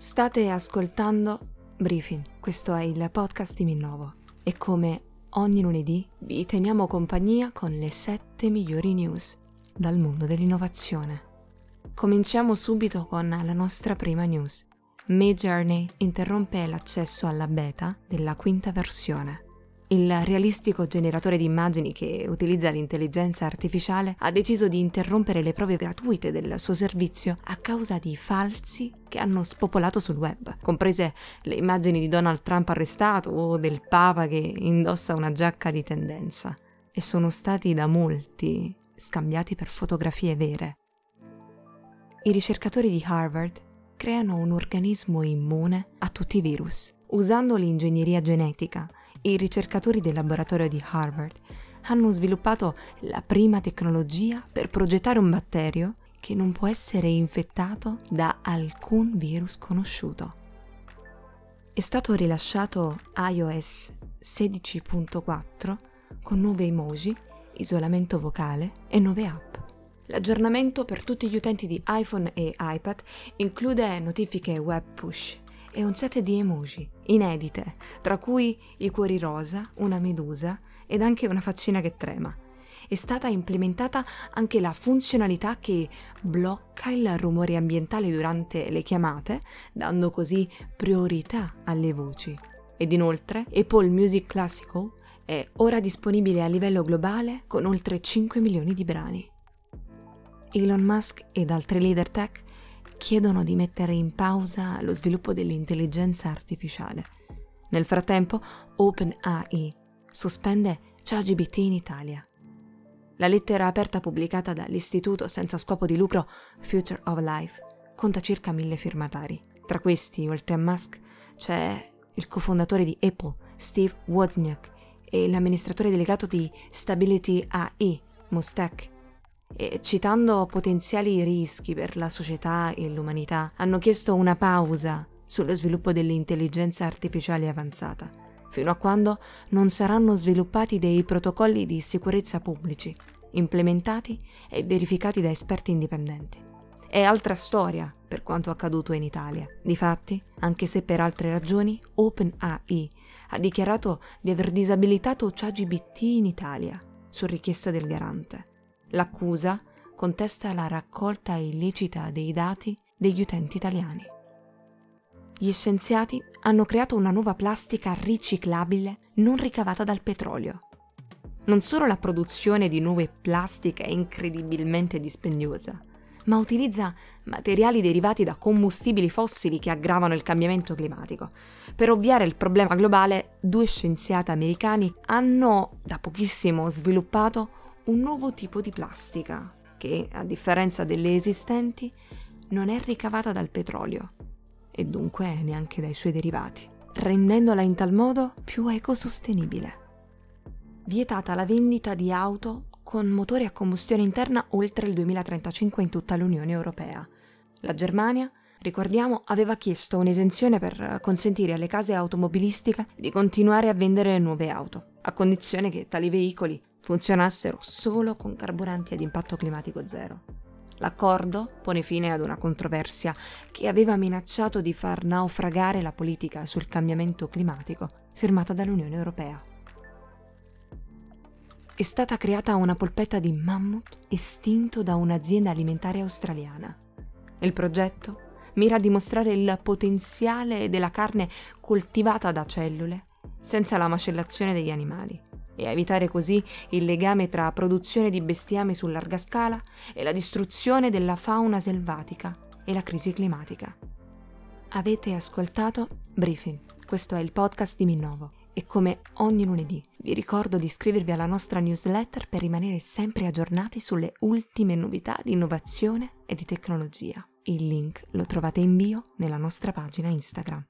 State ascoltando Briefing, questo è il podcast di Minnovo e come ogni lunedì vi teniamo compagnia con le 7 migliori news dal mondo dell'innovazione. Cominciamo subito con la nostra prima news. Midjourney interrompe l'accesso alla beta della quinta versione. Il realistico generatore di immagini che utilizza l'intelligenza artificiale ha deciso di interrompere le prove gratuite del suo servizio a causa di falsi che hanno spopolato sul web, comprese le immagini di Donald Trump arrestato o del Papa che indossa una giacca di tendenza. E sono stati da molti scambiati per fotografie vere. I ricercatori di Harvard creano un organismo immune a tutti i virus, usando l'ingegneria genetica i ricercatori del laboratorio di Harvard hanno sviluppato la prima tecnologia per progettare un batterio che non può essere infettato da alcun virus conosciuto. È stato rilasciato iOS 16.4 con nuove emoji, isolamento vocale e nuove app. L'aggiornamento per tutti gli utenti di iPhone e iPad include notifiche web push e un set di emoji inedite, tra cui i cuori rosa, una medusa ed anche una faccina che trema. È stata implementata anche la funzionalità che blocca il rumore ambientale durante le chiamate, dando così priorità alle voci. Ed inoltre Apple Music Classical è ora disponibile a livello globale con oltre 5 milioni di brani. Elon Musk ed altri leader tech chiedono di mettere in pausa lo sviluppo dell'intelligenza artificiale. Nel frattempo, OpenAI sospende ChatGPT in Italia. La lettera aperta pubblicata dall'istituto senza scopo di lucro Future of Life conta circa mille firmatari. Tra questi, oltre a Musk, c'è il cofondatore di Apple, Steve Wozniak, e l'amministratore delegato di Stability AI, Mustek, e citando potenziali rischi per la società e l'umanità, hanno chiesto una pausa sullo sviluppo dell'intelligenza artificiale avanzata, fino a quando non saranno sviluppati dei protocolli di sicurezza pubblici, implementati e verificati da esperti indipendenti. È altra storia per quanto accaduto in Italia. Difatti, anche se per altre ragioni, OpenAI ha dichiarato di aver disabilitato ChatGPT in Italia su richiesta del garante. L'accusa contesta la raccolta illecita dei dati degli utenti italiani. Gli scienziati hanno creato una nuova plastica riciclabile non ricavata dal petrolio. Non solo la produzione di nuove plastiche è incredibilmente dispendiosa, ma utilizza materiali derivati da combustibili fossili che aggravano il cambiamento climatico. Per ovviare il problema globale, due scienziati americani hanno da pochissimo sviluppato un nuovo tipo di plastica che, a differenza delle esistenti, non è ricavata dal petrolio e dunque neanche dai suoi derivati, rendendola in tal modo più ecosostenibile. Vietata la vendita di auto con motori a combustione interna oltre il 2035 in tutta l'Unione Europea. La Germania, ricordiamo, aveva chiesto un'esenzione per consentire alle case automobilistiche di continuare a vendere nuove auto, a condizione che tali veicoli funzionassero solo con carburanti ad impatto climatico zero. L'accordo pone fine ad una controversia che aveva minacciato di far naufragare la politica sul cambiamento climatico firmata dall'Unione Europea. È stata creata una polpetta di mammut estinto da un'azienda alimentare australiana. Il progetto mira a dimostrare il potenziale della carne coltivata da cellule senza la macellazione degli animali e a evitare così il legame tra produzione di bestiame su larga scala e la distruzione della fauna selvatica e la crisi climatica. Avete ascoltato Briefing, questo è il podcast di Minnovo e come ogni lunedì vi ricordo di iscrivervi alla nostra newsletter per rimanere sempre aggiornati sulle ultime novità di innovazione e di tecnologia. Il link lo trovate in bio nella nostra pagina Instagram.